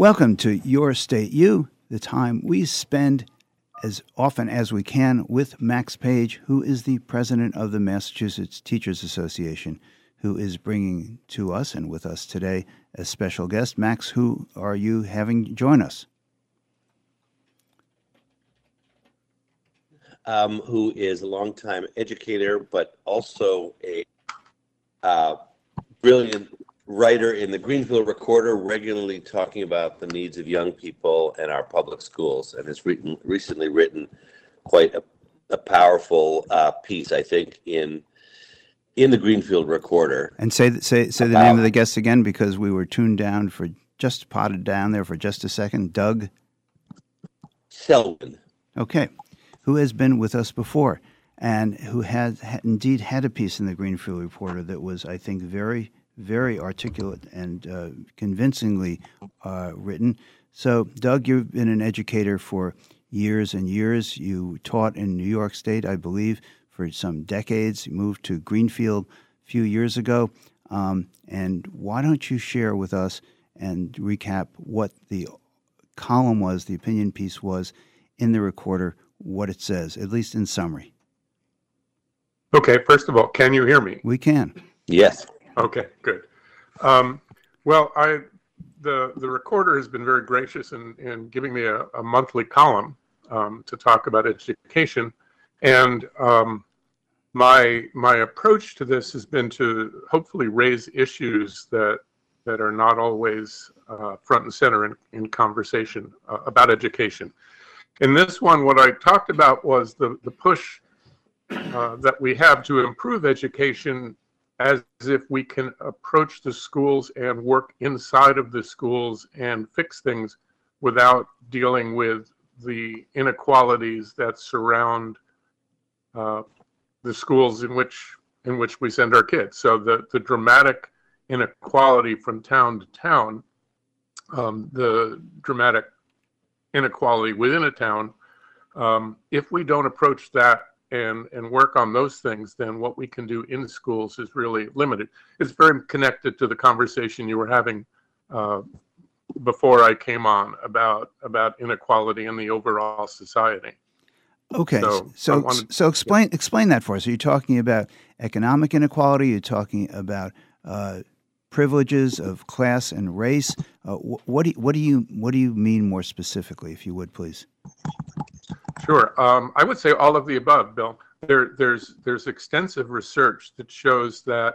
Welcome to Your State You, the time we spend as often as we can with Max Page, who is the president of the Massachusetts Teachers Association, who is bringing to us and with us today a special guest. Max, who are you having join us? Um, who is a longtime educator, but also a uh, brilliant writer in the Greenfield Recorder, regularly talking about the needs of young people and our public schools, and has written recently written quite a, a powerful uh, piece, I think, in in the Greenfield Recorder. And say say say the name of the guest again because we were tuned down for just potted down there for just a second. Doug Selwyn. Okay, who has been with us before and who has indeed had a piece in the Greenfield Recorder that was, I think, very very articulate and uh, convincingly uh, written. So, Doug, you've been an educator for years and years. You taught in New York State, I believe, for some decades. You moved to Greenfield a few years ago. Um, and why don't you share with us and recap what the column was, the opinion piece was in the recorder, what it says, at least in summary? Okay, first of all, can you hear me? We can. Yes. Okay, good. Um, well, I the the recorder has been very gracious in, in giving me a, a monthly column um, to talk about education, and um, my my approach to this has been to hopefully raise issues that that are not always uh, front and center in, in conversation uh, about education. In this one, what I talked about was the the push uh, that we have to improve education as if we can approach the schools and work inside of the schools and fix things without dealing with the inequalities that surround uh, the schools in which in which we send our kids. So the the dramatic inequality from town to town, um, the dramatic inequality within a town. Um, if we don't approach that and and work on those things, then what we can do in schools is really limited. It's very connected to the conversation you were having uh, before I came on about about inequality in the overall society. Okay, so so, wanted, so explain yeah. explain that for us. Are you talking about economic inequality? You're talking about uh, privileges of class and race. Uh, what do you, what do you what do you mean more specifically, if you would please? Sure. Um, I would say all of the above, Bill. There, there's there's extensive research that shows that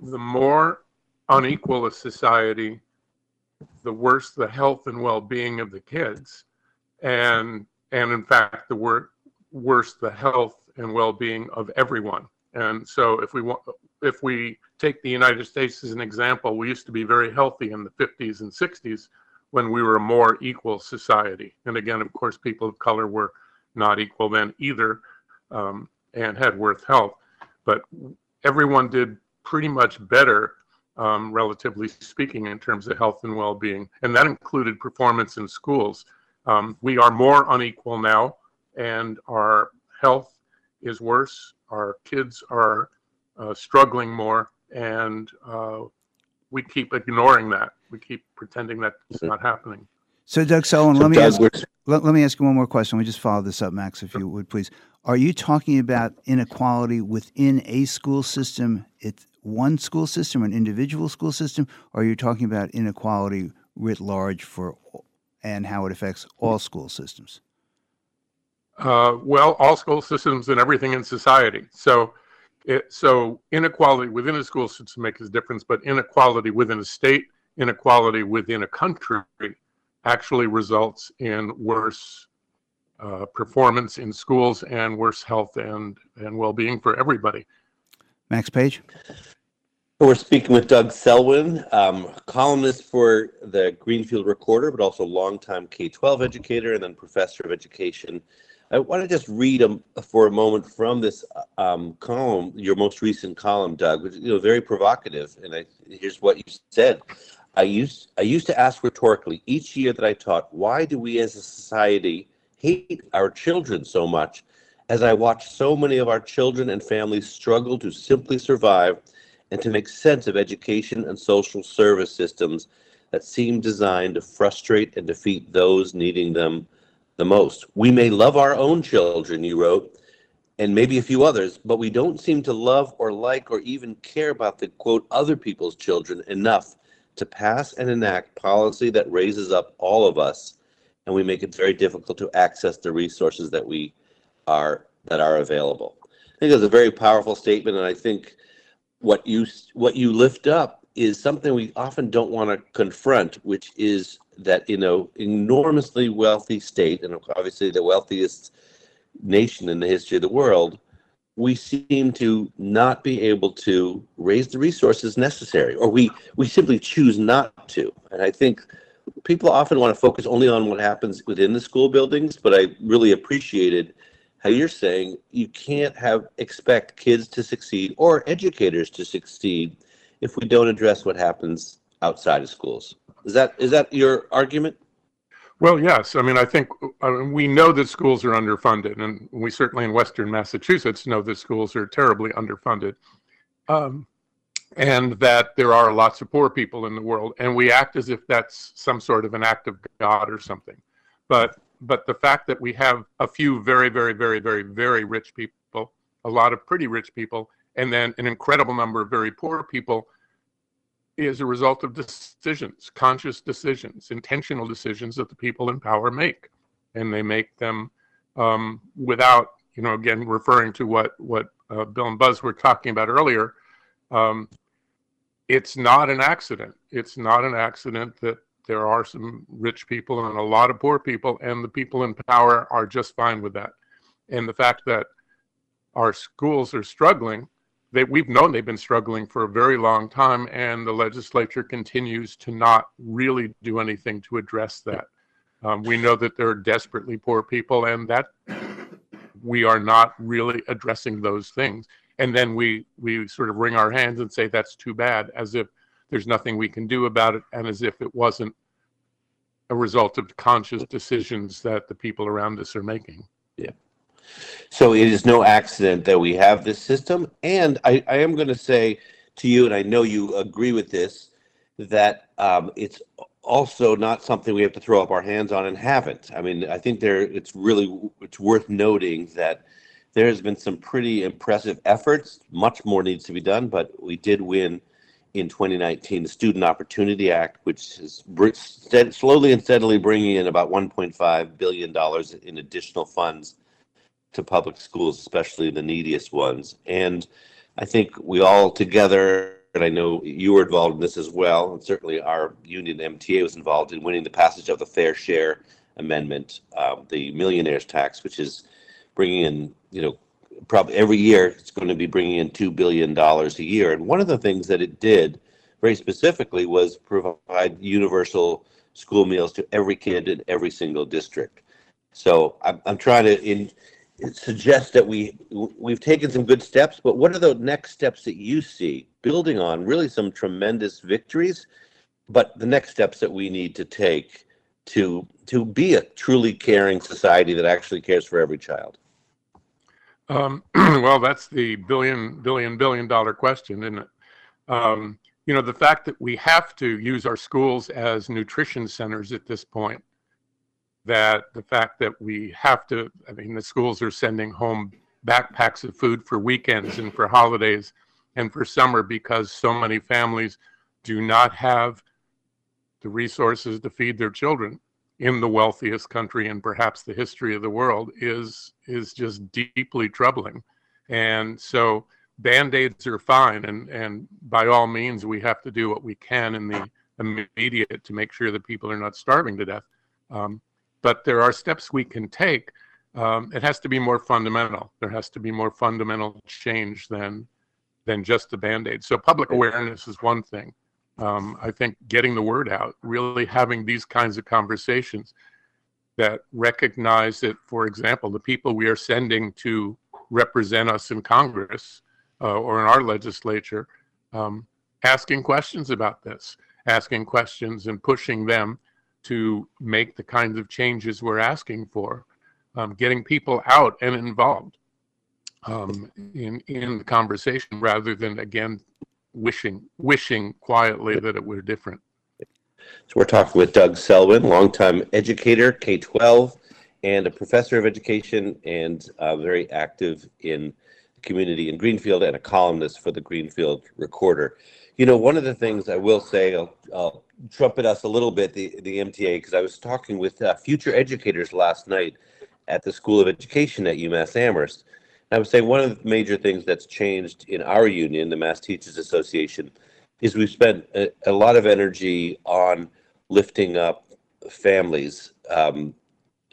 the more unequal a society, the worse the health and well-being of the kids, and and in fact, the wor- worse the health and well-being of everyone. And so, if we want, if we take the United States as an example, we used to be very healthy in the 50s and 60s when we were a more equal society. And again, of course, people of color were not equal then either um, and had worse health. But everyone did pretty much better, um, relatively speaking, in terms of health and well being. And that included performance in schools. Um, we are more unequal now, and our health is worse. Our kids are uh, struggling more, and uh, we keep ignoring that we keep pretending that it's not happening. So, Doug Selwyn, so let me Doug, ask. Let, let, me ask you one more question. Let me just follow this up, Max, if you would please. Are you talking about inequality within a school system? It's one school system, an individual school system, or are you talking about inequality writ large for and how it affects all school systems? Uh, well, all school systems and everything in society. So, it, so inequality within a school system makes a difference, but inequality within a state inequality within a country actually results in worse uh, performance in schools and worse health and, and well-being for everybody. Max Page. We're speaking with Doug Selwyn, um, columnist for the Greenfield Recorder, but also longtime K-12 educator and then professor of education. I want to just read a, for a moment from this um, column, your most recent column, Doug, which you know, very provocative. And I, here's what you said. I used I used to ask rhetorically each year that I taught, why do we as a society hate our children so much? As I watch so many of our children and families struggle to simply survive and to make sense of education and social service systems that seem designed to frustrate and defeat those needing them the most. We may love our own children, you wrote, and maybe a few others, but we don't seem to love or like or even care about the quote other people's children enough to pass and enact policy that raises up all of us and we make it very difficult to access the resources that we are that are available. I think it's a very powerful statement, and I think what you what you lift up is something we often don't want to confront, which is that in an enormously wealthy state, and obviously the wealthiest nation in the history of the world, we seem to not be able to raise the resources necessary, or we we simply choose not to. And I think people often want to focus only on what happens within the school buildings, but I really appreciated how you're saying you can't have expect kids to succeed or educators to succeed if we don't address what happens outside of schools. Is that is that your argument? Well, yes. I mean, I think I mean, we know that schools are underfunded, and we certainly in Western Massachusetts know that schools are terribly underfunded. Um, and that there are lots of poor people in the world and we act as if that's some sort of an act of god or something but but the fact that we have a few very very very very very rich people a lot of pretty rich people and then an incredible number of very poor people is a result of decisions conscious decisions intentional decisions that the people in power make and they make them um, without you know again referring to what what uh, bill and buzz were talking about earlier um, it's not an accident. It's not an accident that there are some rich people and a lot of poor people, and the people in power are just fine with that. And the fact that our schools are struggling, they, we've known they've been struggling for a very long time, and the legislature continues to not really do anything to address that. Um, we know that there are desperately poor people, and that we are not really addressing those things. And then we we sort of wring our hands and say that's too bad as if there's nothing we can do about it and as if it wasn't a result of conscious decisions that the people around us are making. Yeah so it is no accident that we have this system and i, I am going to say to you and i know you agree with this that um, it's also not something we have to throw up our hands on and haven't i mean i think there it's really it's worth noting that there has been some pretty impressive efforts. Much more needs to be done, but we did win in 2019 the Student Opportunity Act, which is slowly and steadily bringing in about 1.5 billion dollars in additional funds to public schools, especially the neediest ones. And I think we all together, and I know you were involved in this as well, and certainly our union MTA was involved in winning the passage of the Fair Share Amendment, um, the millionaires tax, which is bringing in you know, probably every year it's going to be bringing in $2 billion a year. And one of the things that it did very specifically was provide universal school meals to every kid in every single district. So I'm, I'm trying to in, suggest that we we've taken some good steps, but what are the next steps that you see building on really some tremendous victories, but the next steps that we need to take to to be a truly caring society that actually cares for every child? Um, well, that's the billion, billion, billion dollar question, isn't it? Um, you know, the fact that we have to use our schools as nutrition centers at this point, that the fact that we have to, I mean, the schools are sending home backpacks of food for weekends and for holidays and for summer because so many families do not have the resources to feed their children in the wealthiest country in perhaps the history of the world is is just deeply troubling. And so band-aids are fine and and by all means we have to do what we can in the immediate to make sure that people are not starving to death. Um, but there are steps we can take. Um, it has to be more fundamental. There has to be more fundamental change than than just the band-aid. So public awareness is one thing. Um, I think getting the word out, really having these kinds of conversations that recognize that, for example, the people we are sending to represent us in Congress uh, or in our legislature, um, asking questions about this, asking questions and pushing them to make the kinds of changes we're asking for, um, getting people out and involved um, in in the conversation rather than again wishing wishing quietly that it were different. So we're talking with Doug Selwyn, longtime educator, K 12, and a professor of education, and uh, very active in the community in Greenfield and a columnist for the Greenfield Recorder. You know, one of the things I will say, I'll, I'll trumpet us a little bit, the, the MTA, because I was talking with uh, future educators last night at the School of Education at UMass Amherst. And I would say one of the major things that's changed in our union, the Mass Teachers Association, is we've spent a, a lot of energy on lifting up families, um,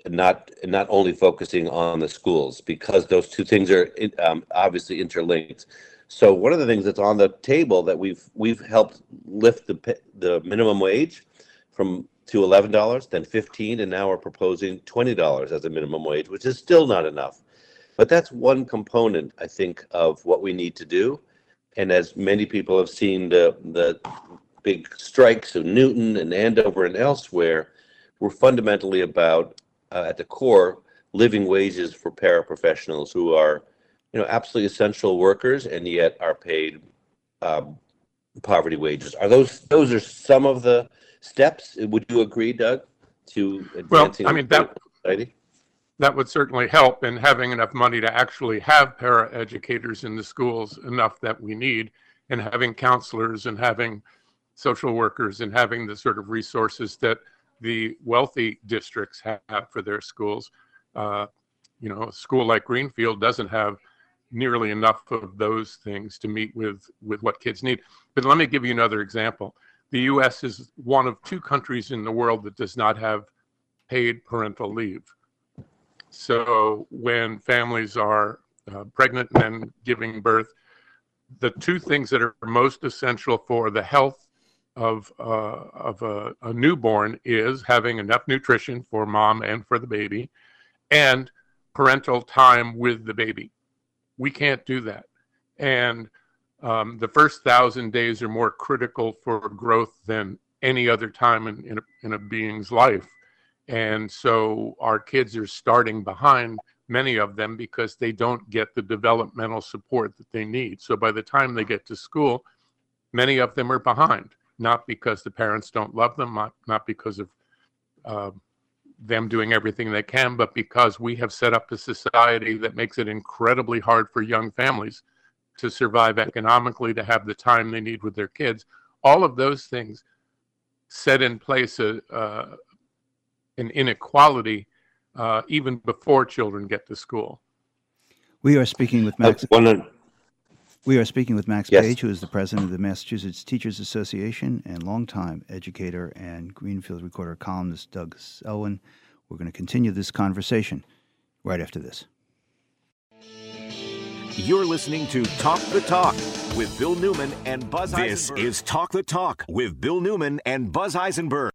not not only focusing on the schools because those two things are um, obviously interlinked. So one of the things that's on the table that we've we've helped lift the the minimum wage from to eleven dollars, then fifteen, and now we're proposing twenty dollars as a minimum wage, which is still not enough. But that's one component, I think, of what we need to do. And as many people have seen the the big strikes of Newton and Andover and elsewhere, we're fundamentally about uh, at the core living wages for paraprofessionals who are, you know, absolutely essential workers and yet are paid um, poverty wages. Are those those are some of the steps? Would you agree, Doug, to advancing? Well, I mean that. Society? that would certainly help in having enough money to actually have para educators in the schools enough that we need and having counselors and having social workers and having the sort of resources that the wealthy districts have for their schools uh, you know a school like greenfield doesn't have nearly enough of those things to meet with with what kids need. But let me give you another example. The us is one of two countries in the world that does not have paid parental leave. So when families are uh, pregnant and then giving birth, the two things that are most essential for the health of uh, of a, a, newborn is having enough nutrition for mom and for the baby, and parental time with the baby. We can't do that, and um, the first thousand days are more critical for growth than any other time in, in, a, in a being's life. And so our kids are starting behind many of them because they don't get the developmental support that they need. So by the time they get to school, many of them are behind, not because the parents don't love them, not, not because of uh, them doing everything they can, but because we have set up a society that makes it incredibly hard for young families to survive economically, to have the time they need with their kids. All of those things set in place a, a, and inequality uh, even before children get to school. We are speaking with Max. One, we are speaking with Max yes. Page, who is the president of the Massachusetts Teachers Association and longtime educator and Greenfield Recorder columnist Doug Selwyn. We're going to continue this conversation right after this. You're listening to Talk the Talk with Bill Newman and Buzz this Eisenberg. This is Talk the Talk with Bill Newman and Buzz Eisenberg.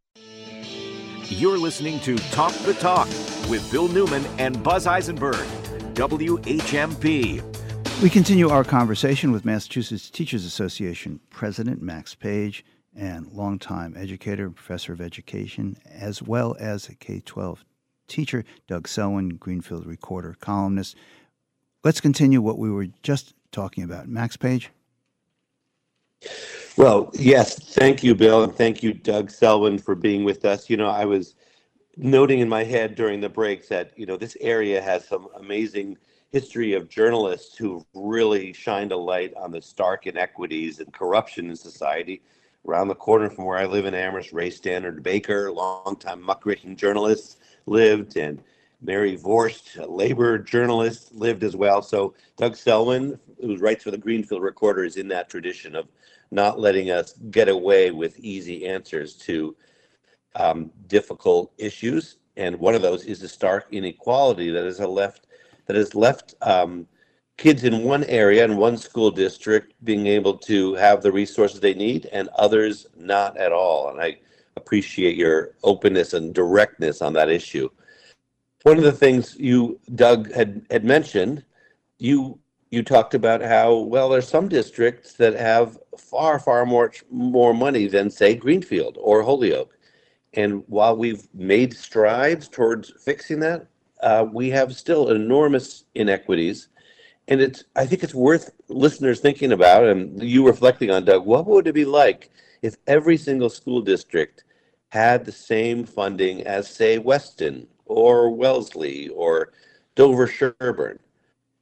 You're listening to Talk the Talk with Bill Newman and Buzz Eisenberg, WHMP. We continue our conversation with Massachusetts Teachers Association President Max Page and longtime educator professor of education, as well as a K 12 teacher, Doug Selwyn, Greenfield Recorder columnist. Let's continue what we were just talking about. Max Page? Well, yes, thank you, Bill, and thank you, Doug Selwyn, for being with us. You know, I was noting in my head during the break that you know this area has some amazing history of journalists who've really shined a light on the stark inequities and corruption in society. Around the corner from where I live in Amherst, Ray Stannard Baker, longtime muckraking journalist, lived, and Mary Vorse, a labor journalist, lived as well. So Doug Selwyn, who writes for the Greenfield Recorder, is in that tradition of not letting us get away with easy answers to um, difficult issues. And one of those is the stark inequality that is left that has left um, kids in one area in one school district being able to have the resources they need, and others not at all. And I appreciate your openness and directness on that issue. One of the things you, Doug, had had mentioned, you you talked about how well there's some districts that have far far more more money than say Greenfield or Holyoke, and while we've made strides towards fixing that, uh, we have still enormous inequities, and it's I think it's worth listeners thinking about and you reflecting on Doug. What would it be like if every single school district had the same funding as, say, Weston or Wellesley or Dover Sherborn,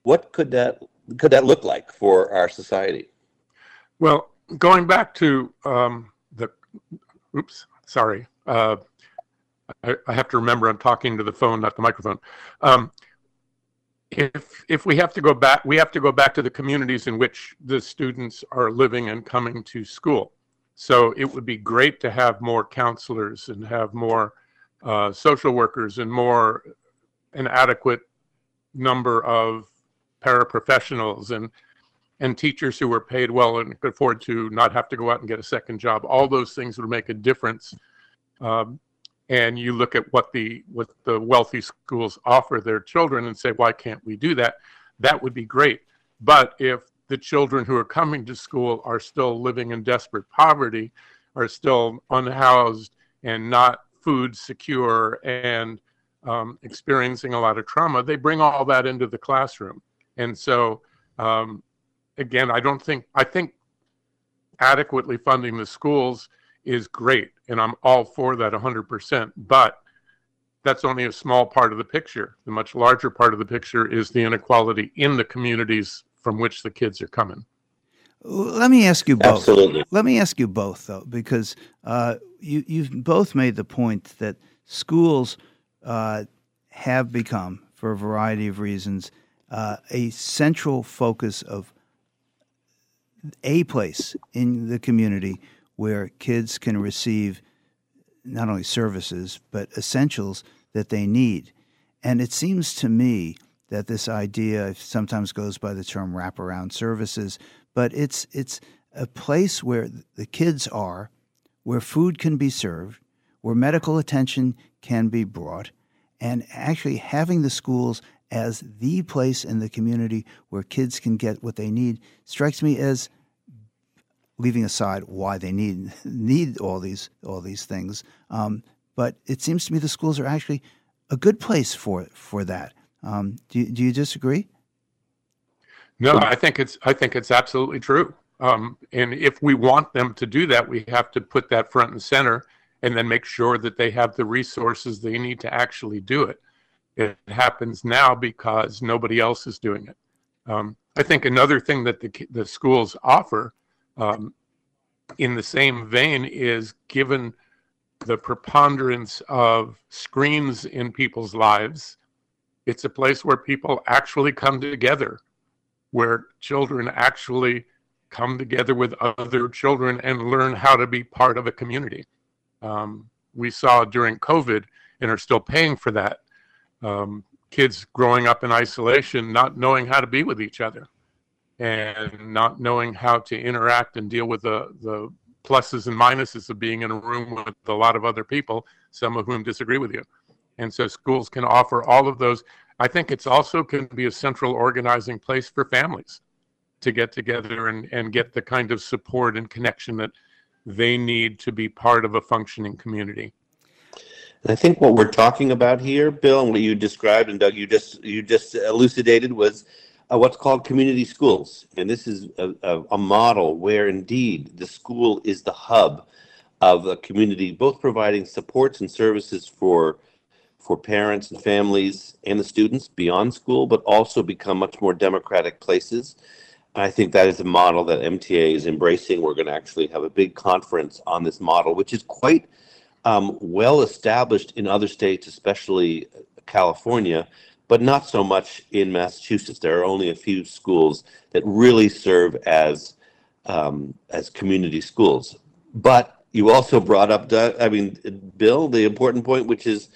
what could that could that look like for our society? Well, going back to um, the, oops, sorry, uh, I, I, have to remember I'm talking to the phone, not the microphone. Um, if if we have to go back, we have to go back to the communities in which the students are living and coming to school. So it would be great to have more counselors and have more uh, social workers and more an adequate number of paraprofessionals and and teachers who were paid well and could afford to not have to go out and get a second job. All those things would make a difference. Um, and you look at what the what the wealthy schools offer their children and say, why can't we do that? That would be great. But if the children who are coming to school are still living in desperate poverty, are still unhoused and not food secure and um, experiencing a lot of trauma, they bring all that into the classroom. And so, um, again, I don't think, I think adequately funding the schools is great. And I'm all for that 100%. But that's only a small part of the picture. The much larger part of the picture is the inequality in the communities from which the kids are coming. Let me ask you both. Absolutely. Let me ask you both, though, because uh, you, you've both made the point that schools uh, have become, for a variety of reasons, uh, a central focus of a place in the community where kids can receive not only services but essentials that they need. And it seems to me that this idea sometimes goes by the term wraparound services, but it's it's a place where the kids are, where food can be served, where medical attention can be brought, and actually having the schools as the place in the community where kids can get what they need strikes me as leaving aside why they need need all these all these things. Um, but it seems to me the schools are actually a good place for for that. Um, do you, do you disagree? No, I think it's I think it's absolutely true. Um, and if we want them to do that, we have to put that front and center, and then make sure that they have the resources they need to actually do it. It happens now because nobody else is doing it. Um, I think another thing that the the schools offer, um, in the same vein, is given the preponderance of screens in people's lives it's a place where people actually come together, where children actually come together with other children and learn how to be part of a community. Um, we saw during COVID and are still paying for that. Um, kids growing up in isolation, not knowing how to be with each other and not knowing how to interact and deal with the, the pluses and minuses of being in a room with a lot of other people, some of whom disagree with you. And so schools can offer all of those. I think it's also can be a central organizing place for families to get together and, and get the kind of support and connection that they need to be part of a functioning community. And I think what we're talking about here, Bill, and what you described and Doug, you just you just elucidated was uh, what's called community schools, and this is a, a, a model where indeed the school is the hub of a community, both providing supports and services for for parents and families and the students beyond school, but also become much more democratic places. I think that is a model that MTA is embracing. We're going to actually have a big conference on this model, which is quite um, well established in other states, especially California, but not so much in Massachusetts. There are only a few schools that really serve as um, as community schools. But you also brought up, I mean, Bill, the important point, which is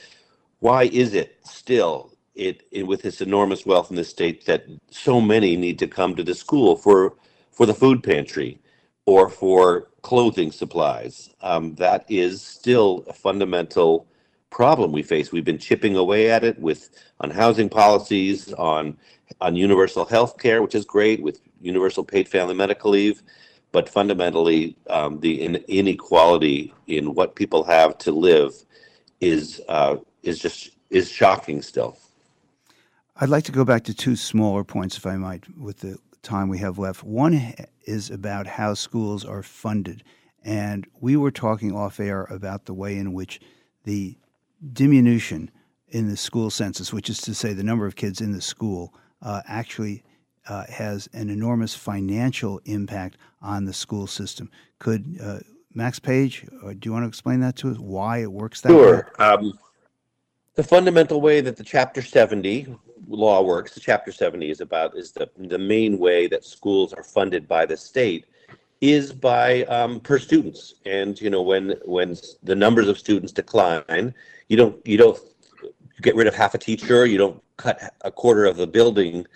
why is it still it, it, with this enormous wealth in the state that so many need to come to the school for for the food pantry or for clothing supplies? Um, that is still a fundamental problem we face. We've been chipping away at it with on housing policies, on on universal health care, which is great, with universal paid family medical leave. But fundamentally, um, the in, inequality in what people have to live is uh, is just is shocking still. I'd like to go back to two smaller points, if I might, with the time we have left. One is about how schools are funded, And we were talking off air about the way in which the diminution in the school census, which is to say the number of kids in the school, uh, actually uh, has an enormous financial impact on the school system. Could uh, Max Page, uh, do you want to explain that to us? Why it works that sure. way? Um, the fundamental way that the Chapter 70 law works, the Chapter 70 is about is the the main way that schools are funded by the state is by um, per students. And you know when when the numbers of students decline, you don't you don't get rid of half a teacher, you don't cut a quarter of the building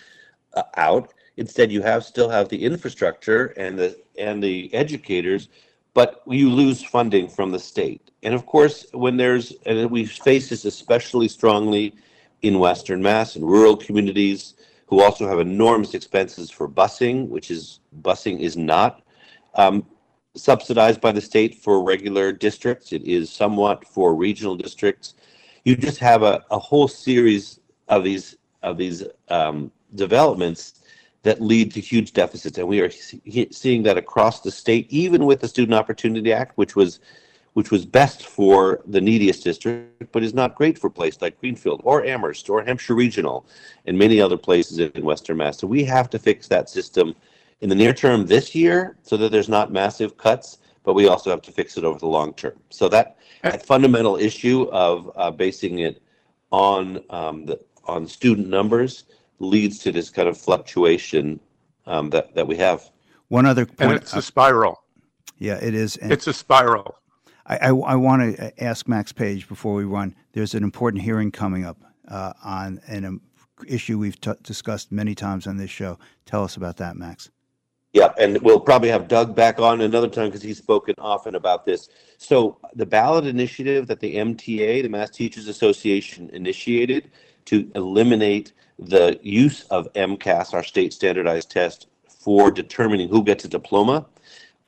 uh, out. Instead, you have still have the infrastructure and the and the educators, but you lose funding from the state. And of course, when there's and we face this especially strongly in Western Mass and rural communities who also have enormous expenses for busing, which is busing is not um, subsidized by the state for regular districts. It is somewhat for regional districts. You just have a, a whole series of these of these um, developments that lead to huge deficits, and we are see- seeing that across the state, even with the Student Opportunity Act, which was which was best for the neediest district, but is not great for places like Greenfield or Amherst or Hampshire Regional and many other places in Western Mass. So we have to fix that system in the near term this year so that there's not massive cuts, but we also have to fix it over the long term. So that, that fundamental issue of uh, basing it on um, the on student numbers leads to this kind of fluctuation um, that that we have. One other point. And it's a spiral. yeah, it is. And It's a spiral. I, I, I want to ask Max Page before we run. There's an important hearing coming up uh, on an um, issue we've t- discussed many times on this show. Tell us about that, Max. Yeah, and we'll probably have Doug back on another time because he's spoken often about this. So the ballot initiative that the MTA, the Mass Teachers Association, initiated to eliminate the use of MCAS, our state standardized test, for determining who gets a diploma.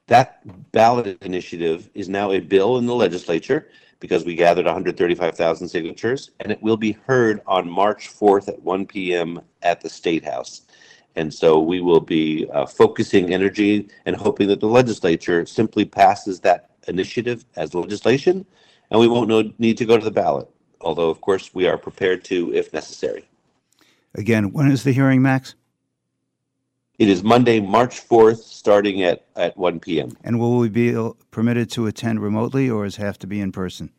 That ballot initiative is now a bill in the legislature because we gathered 135,000 signatures, and it will be heard on March 4th at 1 p.m. at the State House. And so we will be uh, focusing energy and hoping that the legislature simply passes that initiative as legislation, and we won't know, need to go to the ballot. Although, of course, we are prepared to if necessary. Again, when is the hearing, Max? It is Monday, March 4th, starting at, at 1 p.m. And will we be permitted to attend remotely, or does it have to be in person?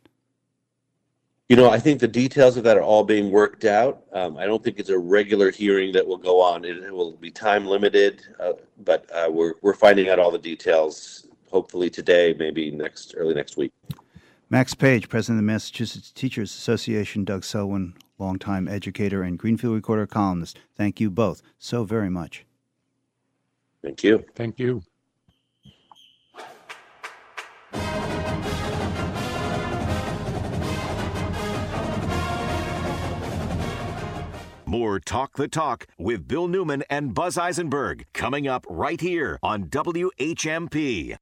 You know, I think the details of that are all being worked out. Um, I don't think it's a regular hearing that will go on. It, it will be time limited, uh, but uh, we're, we're finding out all the details hopefully today, maybe next early next week. Max Page, President of the Massachusetts Teachers Association, Doug Selwyn, longtime educator and Greenfield Recorder columnist. Thank you both so very much. Thank you. Thank you. More Talk the Talk with Bill Newman and Buzz Eisenberg coming up right here on WHMP.